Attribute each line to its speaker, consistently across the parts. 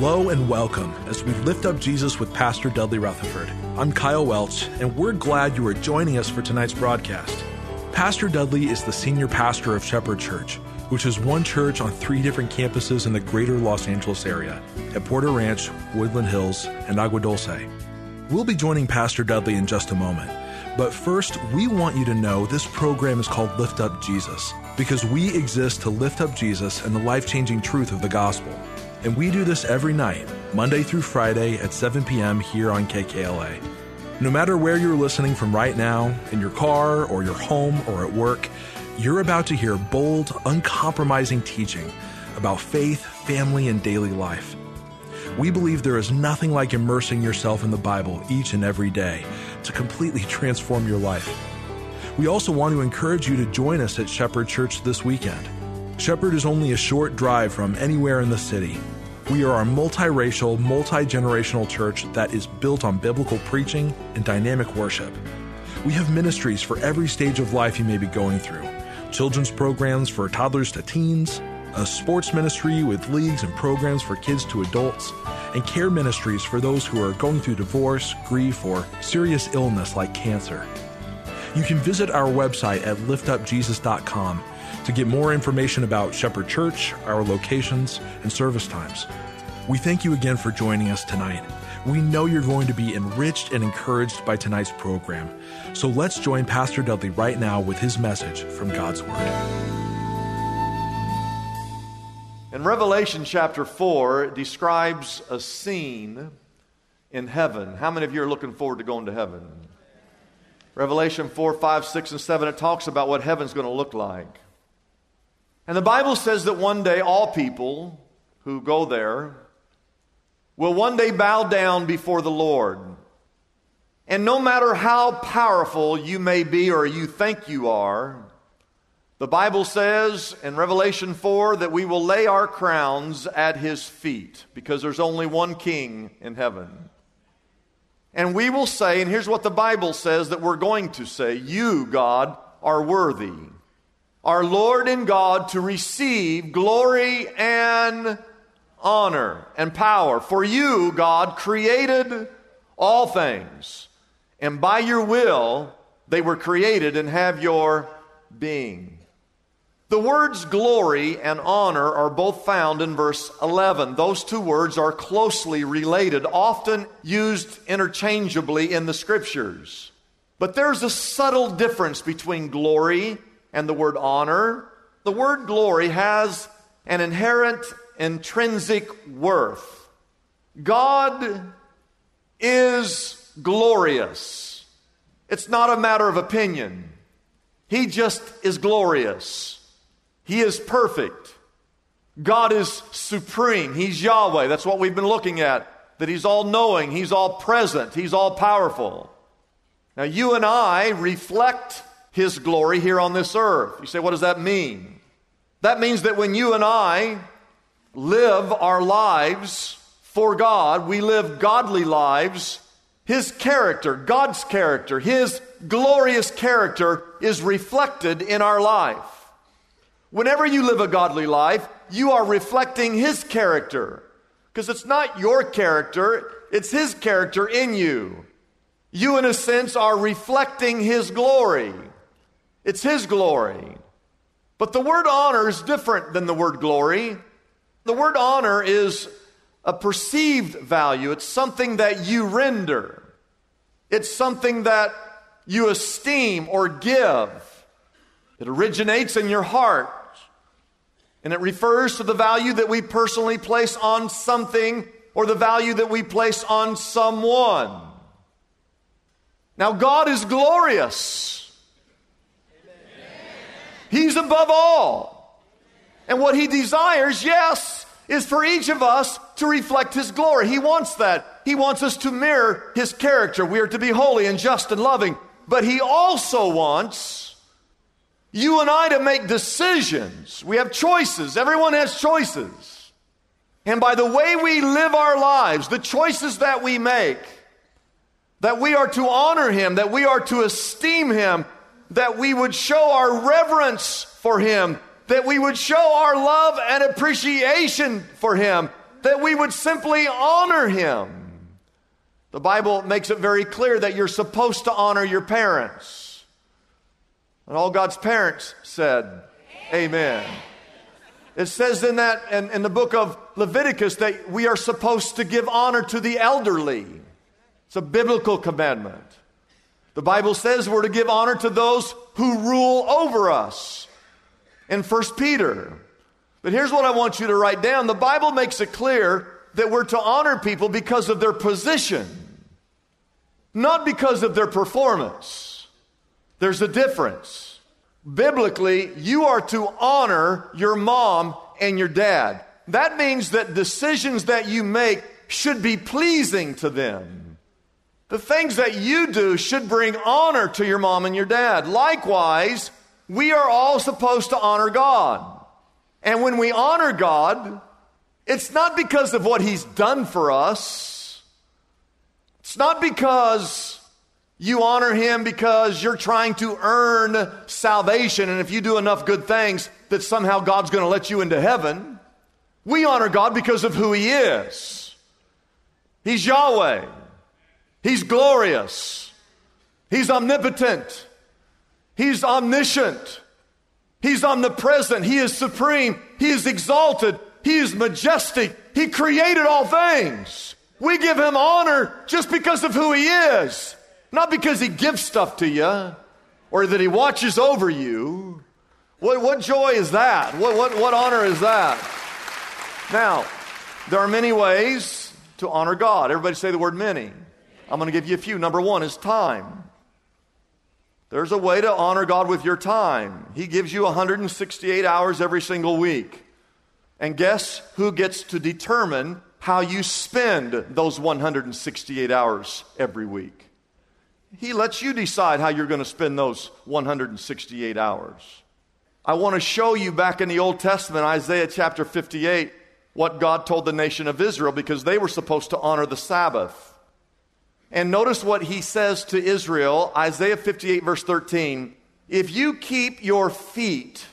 Speaker 1: Hello and welcome as we lift up Jesus with Pastor Dudley Rutherford. I'm Kyle Welch, and we're glad you are joining us for tonight's broadcast. Pastor Dudley is the senior pastor of Shepherd Church, which is one church on three different campuses in the greater Los Angeles area at Porter Ranch, Woodland Hills, and Agua Dulce. We'll be joining Pastor Dudley in just a moment. But first, we want you to know this program is called Lift Up Jesus because we exist to lift up Jesus and the life changing truth of the gospel. And we do this every night, Monday through Friday at 7 p.m. here on KKLA. No matter where you're listening from right now, in your car or your home or at work, you're about to hear bold, uncompromising teaching about faith, family, and daily life. We believe there is nothing like immersing yourself in the Bible each and every day to completely transform your life. We also want to encourage you to join us at Shepherd Church this weekend. Shepherd is only a short drive from anywhere in the city. We are a multiracial, multi generational church that is built on biblical preaching and dynamic worship. We have ministries for every stage of life you may be going through children's programs for toddlers to teens, a sports ministry with leagues and programs for kids to adults, and care ministries for those who are going through divorce, grief, or serious illness like cancer. You can visit our website at liftupjesus.com to get more information about Shepherd Church, our locations, and service times. We thank you again for joining us tonight. We know you're going to be enriched and encouraged by tonight's program. So let's join Pastor Dudley right now with his message from God's Word.
Speaker 2: In Revelation chapter 4, it describes a scene in heaven. How many of you are looking forward to going to heaven? Revelation 4, 5, 6, and 7, it talks about what heaven's going to look like. And the Bible says that one day all people who go there will one day bow down before the Lord. And no matter how powerful you may be or you think you are, the Bible says in Revelation 4 that we will lay our crowns at his feet because there's only one king in heaven. And we will say, and here's what the Bible says that we're going to say You, God, are worthy our Lord and God to receive glory and honor and power. For you, God, created all things, and by your will they were created and have your being. The words glory and honor are both found in verse 11. Those two words are closely related, often used interchangeably in the scriptures. But there's a subtle difference between glory and the word honor. The word glory has an inherent intrinsic worth. God is glorious. It's not a matter of opinion. He just is glorious. He is perfect. God is supreme. He's Yahweh. That's what we've been looking at. That He's all knowing, He's all present, He's all powerful. Now, you and I reflect his glory here on this earth. You say, what does that mean? That means that when you and I live our lives for God, we live godly lives, His character, God's character, His glorious character is reflected in our life. Whenever you live a godly life, you are reflecting His character. Because it's not your character, it's His character in you. You, in a sense, are reflecting His glory. It's His glory. But the word honor is different than the word glory. The word honor is a perceived value, it's something that you render, it's something that you esteem or give. It originates in your heart. And it refers to the value that we personally place on something or the value that we place on someone. Now, God is glorious, He's above all. And what He desires, yes, is for each of us to reflect His glory. He wants that. He wants us to mirror His character. We are to be holy and just and loving. But He also wants you and I to make decisions. We have choices. Everyone has choices. And by the way we live our lives, the choices that we make, that we are to honor Him, that we are to esteem Him, that we would show our reverence for Him, that we would show our love and appreciation for Him, that we would simply honor Him. The Bible makes it very clear that you're supposed to honor your parents. And all God's parents said, Amen. It says in that in, in the book of Leviticus that we are supposed to give honor to the elderly. It's a biblical commandment. The Bible says we're to give honor to those who rule over us in 1 Peter. But here's what I want you to write down. The Bible makes it clear that we're to honor people because of their position, not because of their performance. There's a difference. Biblically, you are to honor your mom and your dad. That means that decisions that you make should be pleasing to them. The things that you do should bring honor to your mom and your dad. Likewise, we are all supposed to honor God. And when we honor God, it's not because of what He's done for us. It's not because you honor Him because you're trying to earn salvation, and if you do enough good things, that somehow God's going to let you into heaven. We honor God because of who He is. He's Yahweh. He's glorious. He's omnipotent. He's omniscient. He's omnipresent. He is supreme. He is exalted. He is majestic. He created all things. We give him honor just because of who he is, not because he gives stuff to you or that he watches over you. What, what joy is that? What, what, what honor is that? Now, there are many ways to honor God. Everybody say the word many. I'm going to give you a few. Number one is time. There's a way to honor God with your time. He gives you 168 hours every single week. And guess who gets to determine how you spend those 168 hours every week? He lets you decide how you're going to spend those 168 hours. I want to show you back in the Old Testament, Isaiah chapter 58, what God told the nation of Israel because they were supposed to honor the Sabbath. And notice what he says to Israel, Isaiah 58, verse 13. If you keep your feet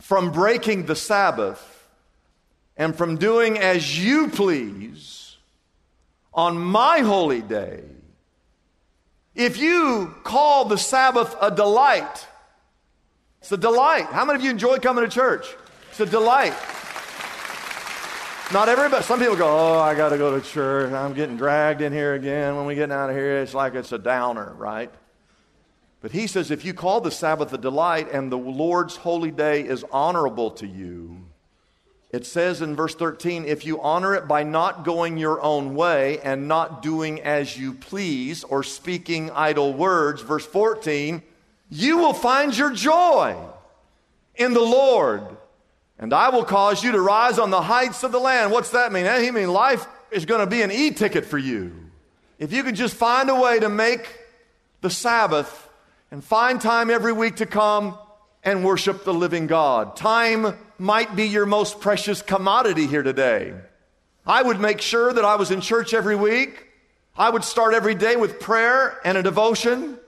Speaker 2: from breaking the Sabbath and from doing as you please on my holy day, if you call the Sabbath a delight, it's a delight. How many of you enjoy coming to church? It's a delight. Not everybody. Some people go, oh, I got to go to church. I'm getting dragged in here again. When we get out of here, it's like it's a downer, right? But he says, if you call the Sabbath a delight and the Lord's holy day is honorable to you, it says in verse 13, if you honor it by not going your own way and not doing as you please or speaking idle words, verse 14, you will find your joy in the Lord. And I will cause you to rise on the heights of the land. What's that mean? Eh, he mean life is going to be an e-ticket for you. If you could just find a way to make the Sabbath and find time every week to come and worship the living God. Time might be your most precious commodity here today. I would make sure that I was in church every week. I would start every day with prayer and a devotion.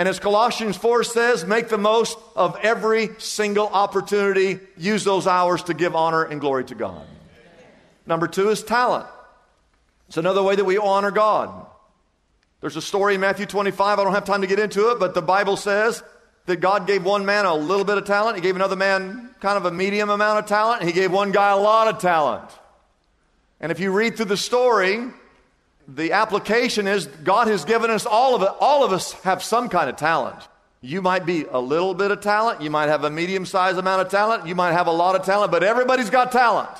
Speaker 2: And as Colossians 4 says, make the most of every single opportunity. Use those hours to give honor and glory to God. Number two is talent. It's another way that we honor God. There's a story in Matthew 25. I don't have time to get into it, but the Bible says that God gave one man a little bit of talent. He gave another man kind of a medium amount of talent. He gave one guy a lot of talent. And if you read through the story, the application is God has given us all of it. All of us have some kind of talent. You might be a little bit of talent. You might have a medium sized amount of talent. You might have a lot of talent, but everybody's got talent.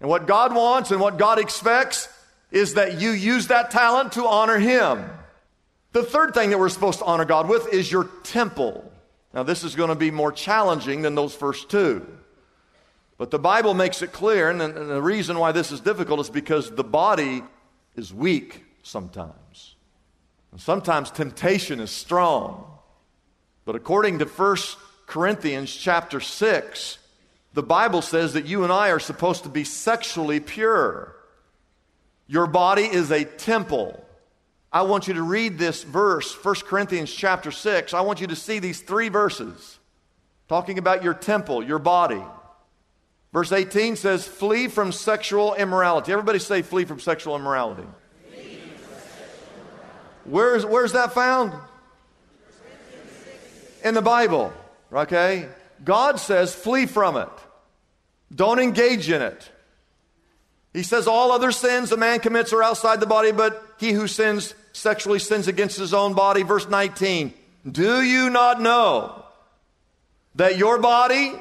Speaker 2: And what God wants and what God expects is that you use that talent to honor Him. The third thing that we're supposed to honor God with is your temple. Now, this is going to be more challenging than those first two. But the Bible makes it clear, and the reason why this is difficult is because the body is weak sometimes. And sometimes temptation is strong. But according to 1 Corinthians chapter 6, the Bible says that you and I are supposed to be sexually pure. Your body is a temple. I want you to read this verse, 1 Corinthians chapter 6. I want you to see these three verses talking about your temple, your body. Verse 18 says, Flee from sexual immorality. Everybody say, Flee from sexual immorality. Where's, where's that found? In the Bible, okay? God says, Flee from it. Don't engage in it. He says all other sins a man commits are outside the body, but he who sins sexually sins against his own body. Verse 19. Do you not know that your body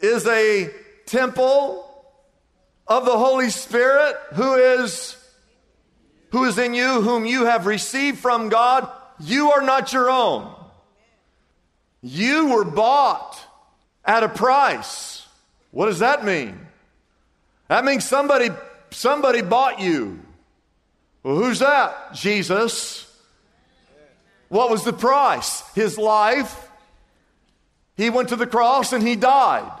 Speaker 2: is a temple of the Holy Spirit who is who is in you, whom you have received from God? You are not your own. You were bought at a price. What does that mean? That means somebody, somebody bought you. Well, who's that? Jesus. What was the price? His life. He went to the cross and he died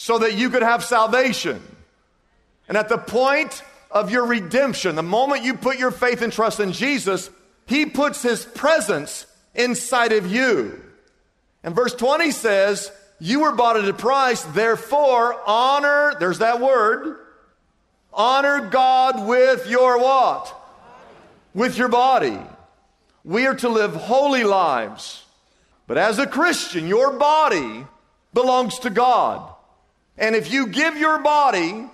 Speaker 2: so that you could have salvation. And at the point of your redemption, the moment you put your faith and trust in Jesus, he puts his presence inside of you. And verse 20 says, you were bought at a price, therefore honor, there's that word, honor God with your what? With your body. We are to live holy lives. But as a Christian, your body belongs to God. And if you give your body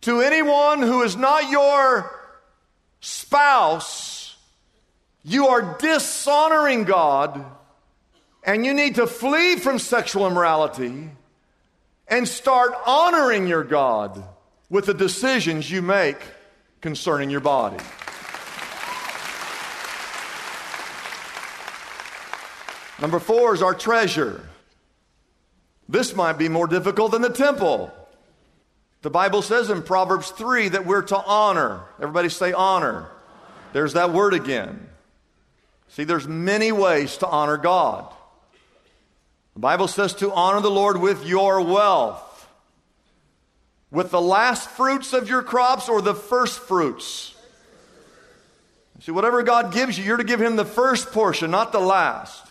Speaker 2: to anyone who is not your spouse, you are dishonoring God and you need to flee from sexual immorality and start honoring your God with the decisions you make concerning your body. Number four is our treasure. This might be more difficult than the temple. The Bible says in Proverbs 3 that we're to honor. Everybody say honor. There's that word again. See, there's many ways to honor God. The Bible says to honor the Lord with your wealth, with the last fruits of your crops or the first fruits. See, whatever God gives you, you're to give Him the first portion, not the last.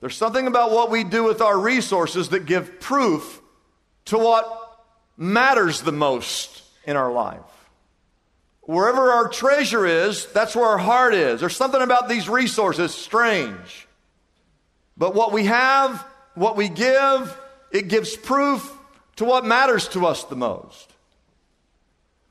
Speaker 2: There's something about what we do with our resources that give proof to what matters the most in our life. Wherever our treasure is, that's where our heart is. There's something about these resources strange. But what we have, what we give, it gives proof to what matters to us the most.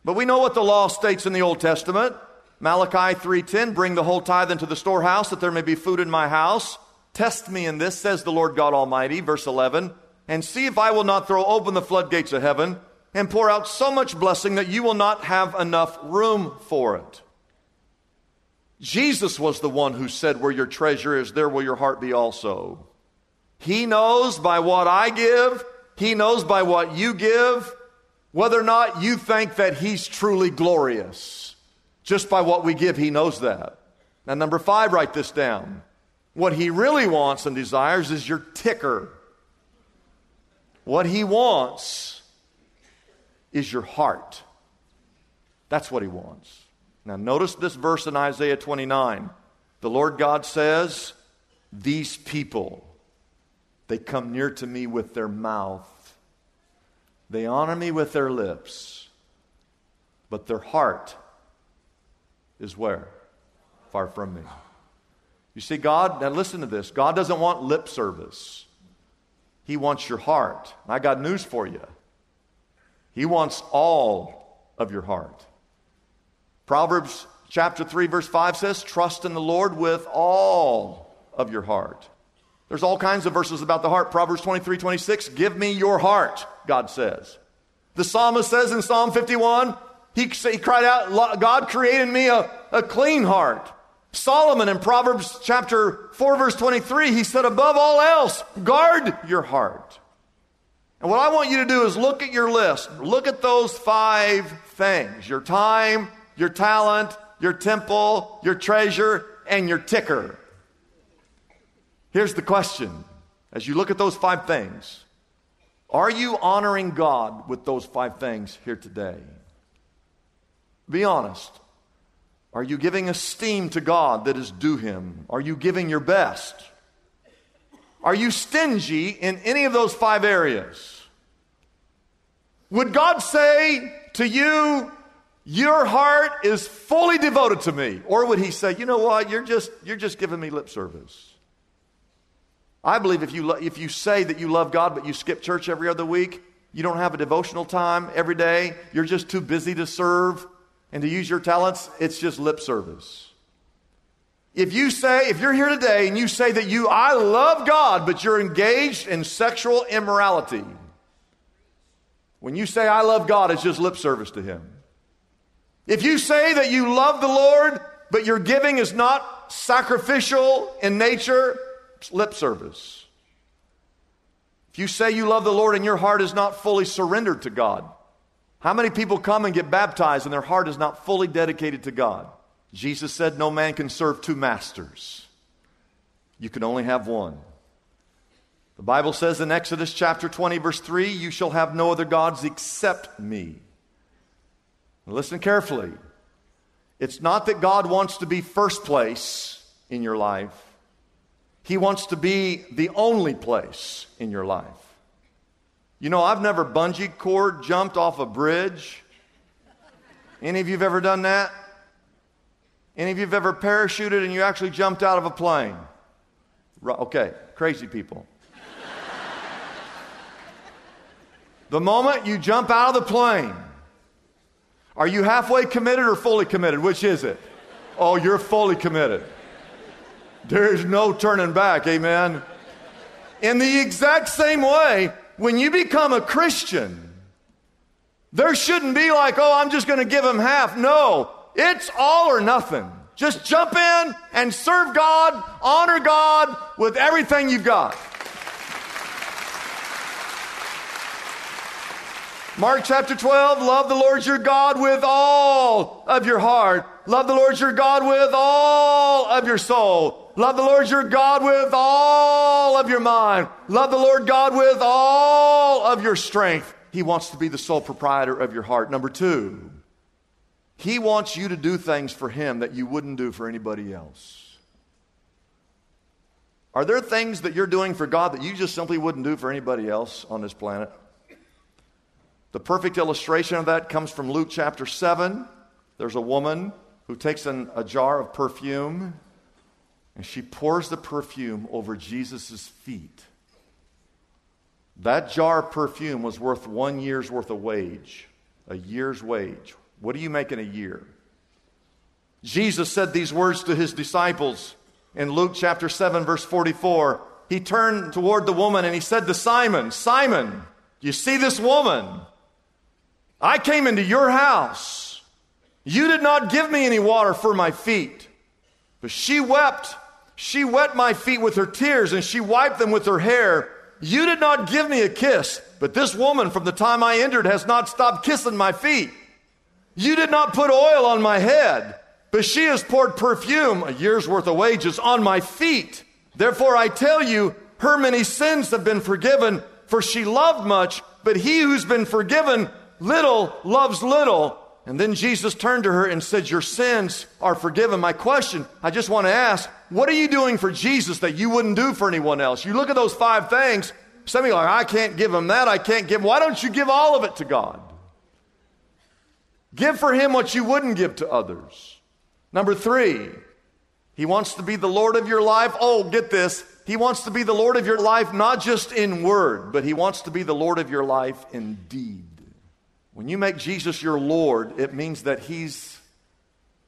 Speaker 2: But we know what the law states in the Old Testament. Malachi 3:10, bring the whole tithe into the storehouse that there may be food in my house. Test me in this, says the Lord God Almighty, verse 11, and see if I will not throw open the floodgates of heaven and pour out so much blessing that you will not have enough room for it. Jesus was the one who said, Where your treasure is, there will your heart be also. He knows by what I give, He knows by what you give, whether or not you think that He's truly glorious. Just by what we give, He knows that. Now, number five, write this down. What He really wants and desires is your ticker. What He wants is your heart. That's what He wants. Now, notice this verse in Isaiah 29. The Lord God says, These people, they come near to me with their mouth, they honor me with their lips, but their heart is where? Far from me. You see, God, now listen to this God doesn't want lip service, He wants your heart. I got news for you. He wants all of your heart. Proverbs chapter 3, verse 5 says, Trust in the Lord with all of your heart. There's all kinds of verses about the heart. Proverbs 23, 26, Give me your heart, God says. The psalmist says in Psalm 51, he, he cried out, God created me a, a clean heart. Solomon in Proverbs chapter 4, verse 23, he said, above all else, guard your heart. And what I want you to do is look at your list. Look at those five things your time, your talent, your temple, your treasure, and your ticker. Here's the question as you look at those five things are you honoring God with those five things here today? Be honest. Are you giving esteem to God that is due Him? Are you giving your best? Are you stingy in any of those five areas? Would God say to you, Your heart is fully devoted to me? Or would He say, You know what? You're just, you're just giving me lip service. I believe if you, lo- if you say that you love God but you skip church every other week, you don't have a devotional time every day, you're just too busy to serve and to use your talents, it's just lip service. If you say, if you're here today and you say that you, I love God, but you're engaged in sexual immorality, when you say, I love God, it's just lip service to Him. If you say that you love the Lord, but your giving is not sacrificial in nature, it's lip service. If you say you love the Lord and your heart is not fully surrendered to God, how many people come and get baptized and their heart is not fully dedicated to God? Jesus said, No man can serve two masters. You can only have one. The Bible says in Exodus chapter 20, verse 3, You shall have no other gods except me. Listen carefully. It's not that God wants to be first place in your life, He wants to be the only place in your life. You know, I've never bungee cord jumped off a bridge. Any of you have ever done that? Any of you have ever parachuted and you actually jumped out of a plane? Okay, crazy people. the moment you jump out of the plane, are you halfway committed or fully committed? Which is it? Oh, you're fully committed. There's no turning back, amen. In the exact same way, when you become a Christian, there shouldn't be like, oh, I'm just going to give him half. No, it's all or nothing. Just jump in and serve God, honor God with everything you've got. Mark chapter 12, love the Lord your God with all of your heart. Love the Lord your God with all of your soul. Love the Lord your God with all of your mind. Love the Lord God with all of your strength. He wants to be the sole proprietor of your heart. Number two, He wants you to do things for Him that you wouldn't do for anybody else. Are there things that you're doing for God that you just simply wouldn't do for anybody else on this planet? The perfect illustration of that comes from Luke chapter 7. There's a woman who takes an, a jar of perfume and she pours the perfume over Jesus' feet. That jar of perfume was worth one year's worth of wage, a year's wage. What do you make in a year? Jesus said these words to his disciples in Luke chapter 7, verse 44. He turned toward the woman and he said to Simon, Simon, you see this woman? I came into your house. You did not give me any water for my feet, but she wept. She wet my feet with her tears and she wiped them with her hair. You did not give me a kiss, but this woman from the time I entered has not stopped kissing my feet. You did not put oil on my head, but she has poured perfume, a year's worth of wages, on my feet. Therefore I tell you, her many sins have been forgiven, for she loved much, but he who's been forgiven little loves little. And then Jesus turned to her and said, Your sins are forgiven. My question, I just want to ask, what are you doing for Jesus that you wouldn't do for anyone else? You look at those five things, some of you are like, I can't give him that, I can't give him. Why don't you give all of it to God? Give for him what you wouldn't give to others. Number three, he wants to be the Lord of your life. Oh, get this. He wants to be the Lord of your life, not just in word, but he wants to be the Lord of your life in deed. When you make Jesus your Lord, it means that He's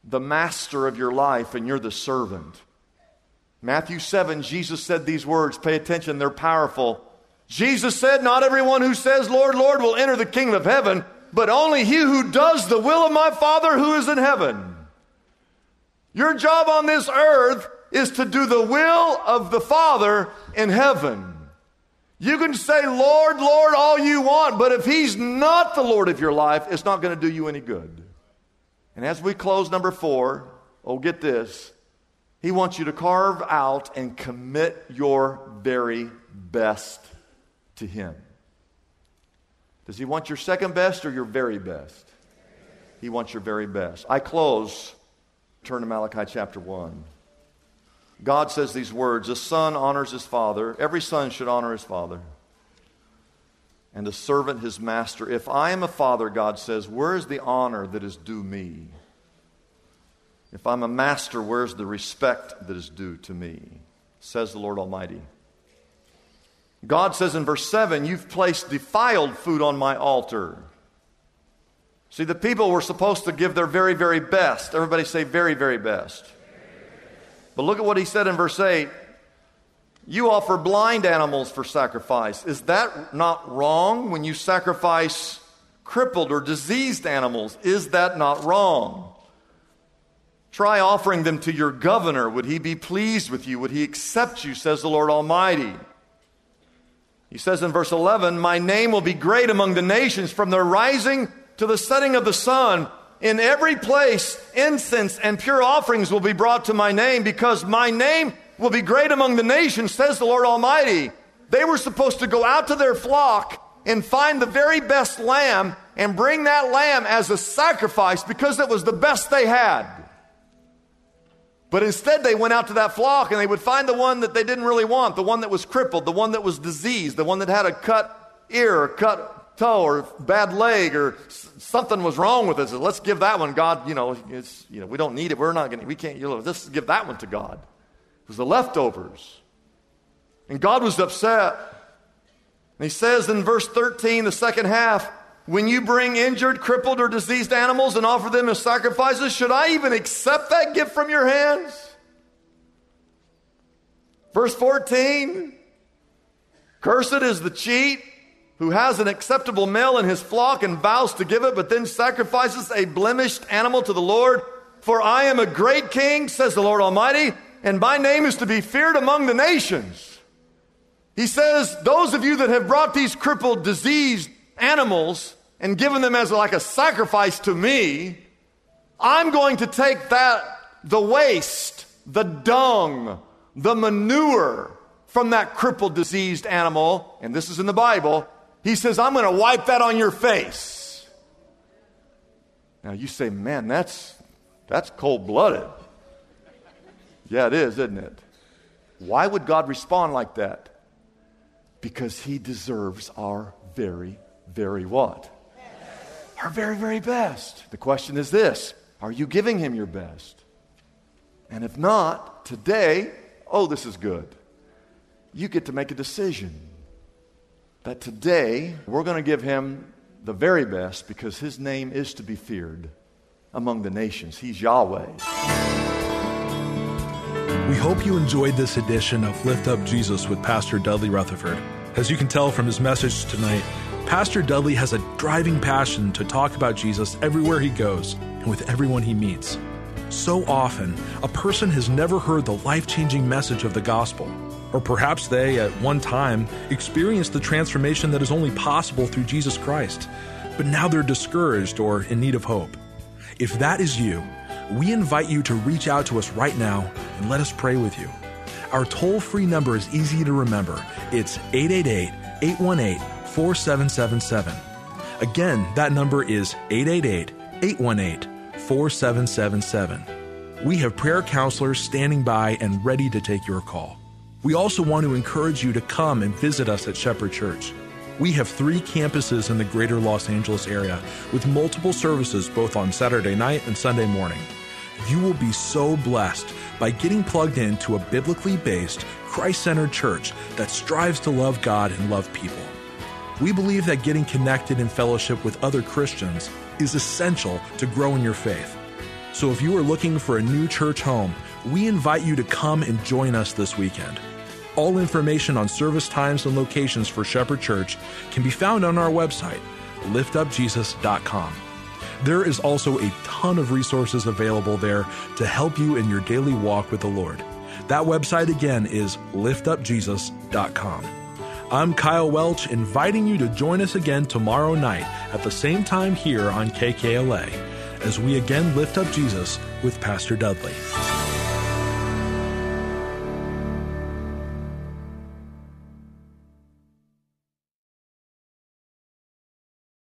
Speaker 2: the master of your life and you're the servant. Matthew 7, Jesus said these words. Pay attention, they're powerful. Jesus said, Not everyone who says, Lord, Lord, will enter the kingdom of heaven, but only he who does the will of my Father who is in heaven. Your job on this earth is to do the will of the Father in heaven. You can say, Lord, Lord, all you want, but if He's not the Lord of your life, it's not going to do you any good. And as we close number four, oh, get this. He wants you to carve out and commit your very best to Him. Does He want your second best or your very best? He wants your very best. I close, turn to Malachi chapter 1. God says these words The son honors his father. Every son should honor his father. And the servant his master. If I am a father, God says, where is the honor that is due me? If I'm a master, where's the respect that is due to me? Says the Lord Almighty. God says in verse 7, You've placed defiled food on my altar. See, the people were supposed to give their very, very best. Everybody say, very, very best. But look at what he said in verse 8 You offer blind animals for sacrifice. Is that not wrong when you sacrifice crippled or diseased animals? Is that not wrong? Try offering them to your governor. Would he be pleased with you? Would he accept you, says the Lord Almighty? He says in verse 11, My name will be great among the nations from the rising to the setting of the sun. In every place, incense and pure offerings will be brought to my name because my name will be great among the nations, says the Lord Almighty. They were supposed to go out to their flock and find the very best lamb and bring that lamb as a sacrifice because it was the best they had. But instead, they went out to that flock and they would find the one that they didn't really want, the one that was crippled, the one that was diseased, the one that had a cut ear or cut toe or bad leg or something was wrong with it. So let's give that one. God, you know, it's, you know, we don't need it. We're not going to, we can't, you know, let's give that one to God. It was the leftovers. And God was upset. And he says in verse 13, the second half, when you bring injured, crippled, or diseased animals and offer them as sacrifices, should I even accept that gift from your hands? Verse 14, cursed is the cheat who has an acceptable male in his flock and vows to give it, but then sacrifices a blemished animal to the Lord. For I am a great king, says the Lord Almighty, and my name is to be feared among the nations. He says, Those of you that have brought these crippled, diseased animals and given them as like a sacrifice to me, I'm going to take that, the waste, the dung, the manure from that crippled, diseased animal, and this is in the Bible, he says, I'm going to wipe that on your face. Now you say, man, that's, that's cold blooded. Yeah, it is, isn't it? Why would God respond like that? Because he deserves our very, very what? Our very, very best. The question is this Are you giving him your best? And if not, today, oh, this is good. You get to make a decision that today we're going to give him the very best because his name is to be feared among the nations. He's Yahweh.
Speaker 1: We hope you enjoyed this edition of Lift Up Jesus with Pastor Dudley Rutherford. As you can tell from his message tonight, Pastor Dudley has a driving passion to talk about Jesus everywhere he goes and with everyone he meets. So often, a person has never heard the life changing message of the gospel. Or perhaps they, at one time, experienced the transformation that is only possible through Jesus Christ, but now they're discouraged or in need of hope. If that is you, we invite you to reach out to us right now and let us pray with you. Our toll free number is easy to remember. It's 888 818 4777. Again, that number is 888 818 4777. We have prayer counselors standing by and ready to take your call. We also want to encourage you to come and visit us at Shepherd Church. We have three campuses in the greater Los Angeles area with multiple services both on Saturday night and Sunday morning. You will be so blessed by getting plugged into a biblically based, Christ centered church that strives to love God and love people. We believe that getting connected in fellowship with other Christians is essential to grow in your faith. So if you are looking for a new church home, we invite you to come and join us this weekend. All information on service times and locations for Shepherd Church can be found on our website, liftupjesus.com. There is also a ton of resources available there to help you in your daily walk with the Lord. That website again is liftupjesus.com. I'm Kyle Welch, inviting you to join us again tomorrow night at the same time here on KKLA as we again lift up Jesus with Pastor Dudley.